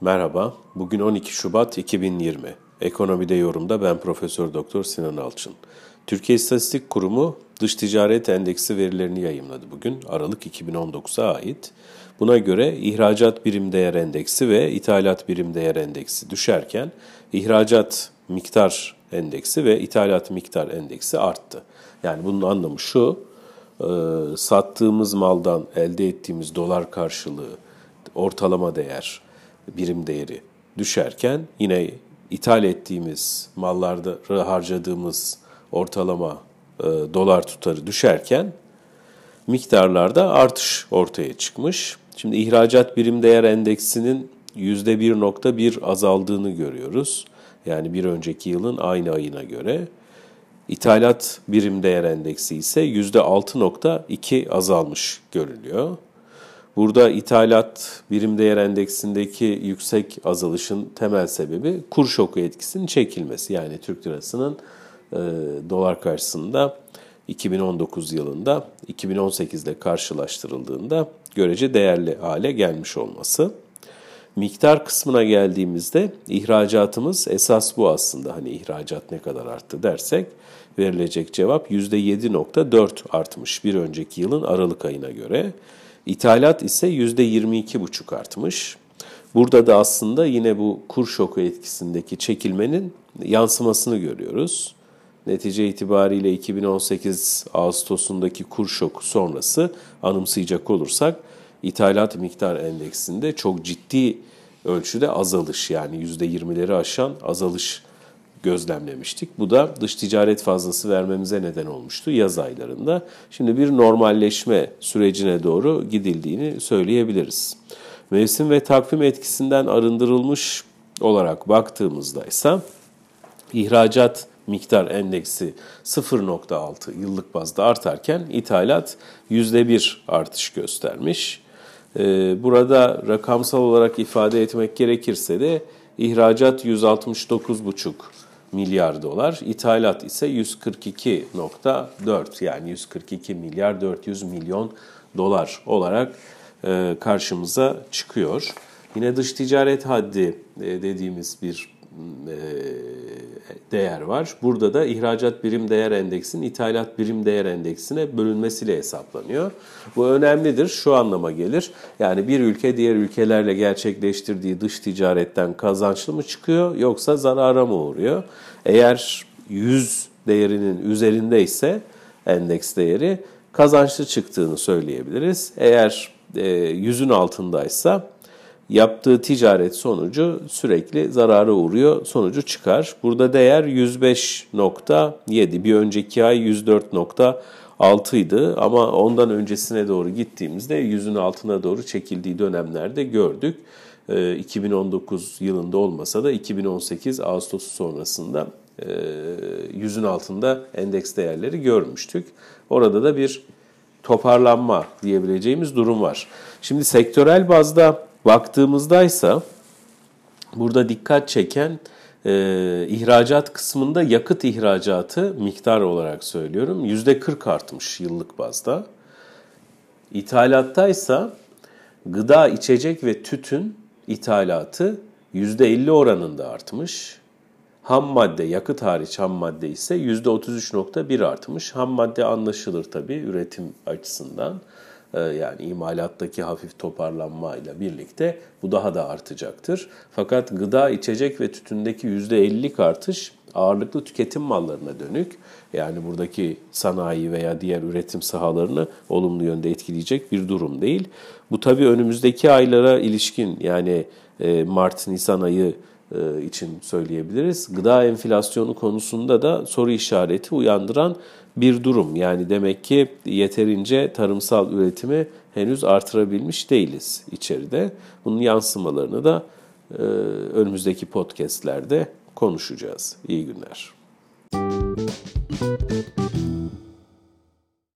Merhaba, bugün 12 Şubat 2020. Ekonomide yorumda ben Profesör Doktor Sinan Alçın. Türkiye İstatistik Kurumu dış ticaret endeksi verilerini yayımladı bugün Aralık 2019'a ait. Buna göre ihracat birim değer endeksi ve ithalat birim değer endeksi düşerken ihracat miktar endeksi ve ithalat miktar endeksi arttı. Yani bunun anlamı şu, e, sattığımız maldan elde ettiğimiz dolar karşılığı ortalama değer birim değeri düşerken yine ithal ettiğimiz mallarda harcadığımız ortalama e, dolar tutarı düşerken miktarlarda artış ortaya çıkmış. Şimdi ihracat birim değer endeksinin %1.1 azaldığını görüyoruz. Yani bir önceki yılın aynı ayına göre. İthalat birim değer endeksi ise %6.2 azalmış görülüyor. Burada ithalat birim değer endeksindeki yüksek azalışın temel sebebi kur şoku etkisinin çekilmesi. Yani Türk lirasının e, dolar karşısında 2019 yılında 2018 ile karşılaştırıldığında görece değerli hale gelmiş olması. Miktar kısmına geldiğimizde ihracatımız esas bu aslında. Hani ihracat ne kadar arttı dersek verilecek cevap %7.4 artmış bir önceki yılın Aralık ayına göre. İthalat ise %22,5 artmış. Burada da aslında yine bu kur şoku etkisindeki çekilmenin yansımasını görüyoruz. Netice itibariyle 2018 Ağustos'undaki kur şoku sonrası anımsayacak olursak ithalat miktar endeksinde çok ciddi ölçüde azalış yani %20'leri aşan azalış gözlemlemiştik. Bu da dış ticaret fazlası vermemize neden olmuştu yaz aylarında. Şimdi bir normalleşme sürecine doğru gidildiğini söyleyebiliriz. Mevsim ve takvim etkisinden arındırılmış olarak baktığımızda ise ihracat miktar endeksi 0.6 yıllık bazda artarken ithalat %1 artış göstermiş. Ee, burada rakamsal olarak ifade etmek gerekirse de ihracat 169,5 milyar dolar, ithalat ise 142.4 yani 142 milyar 400 milyon dolar olarak e, karşımıza çıkıyor. Yine dış ticaret haddi e, dediğimiz bir değer var. Burada da ihracat birim değer endeksinin ithalat birim değer endeksine bölünmesiyle hesaplanıyor. Bu önemlidir. Şu anlama gelir. Yani bir ülke diğer ülkelerle gerçekleştirdiği dış ticaretten kazançlı mı çıkıyor yoksa zarara mı uğruyor? Eğer 100 değerinin üzerinde ise endeks değeri kazançlı çıktığını söyleyebiliriz. Eğer 100'ün altındaysa yaptığı ticaret sonucu sürekli zarara uğruyor, sonucu çıkar. Burada değer 105.7, bir önceki ay 104.6 idi ama ondan öncesine doğru gittiğimizde yüzün altına doğru çekildiği dönemlerde gördük. 2019 ee, yılında olmasa da 2018 Ağustos sonrasında e, yüzün altında endeks değerleri görmüştük. Orada da bir toparlanma diyebileceğimiz durum var. Şimdi sektörel bazda Baktığımızda ise burada dikkat çeken e, ihracat kısmında yakıt ihracatı miktar olarak söylüyorum %40 artmış yıllık bazda. İthalatta ise gıda, içecek ve tütün ithalatı %50 oranında artmış. Ham madde, yakıt hariç ham madde ise %33.1 artmış. Ham madde anlaşılır tabii üretim açısından. Ee, yani imalattaki hafif toparlanmayla birlikte bu daha da artacaktır. Fakat gıda, içecek ve tütündeki %50'lik artış ağırlıklı tüketim mallarına dönük. Yani buradaki sanayi veya diğer üretim sahalarını olumlu yönde etkileyecek bir durum değil. Bu tabii önümüzdeki aylara ilişkin yani e, Mart-Nisan ayı e, için söyleyebiliriz. Gıda enflasyonu konusunda da soru işareti uyandıran bir durum. Yani demek ki yeterince tarımsal üretimi henüz artırabilmiş değiliz içeride. Bunun yansımalarını da e, önümüzdeki podcastlerde konuşacağız. İyi günler. Müzik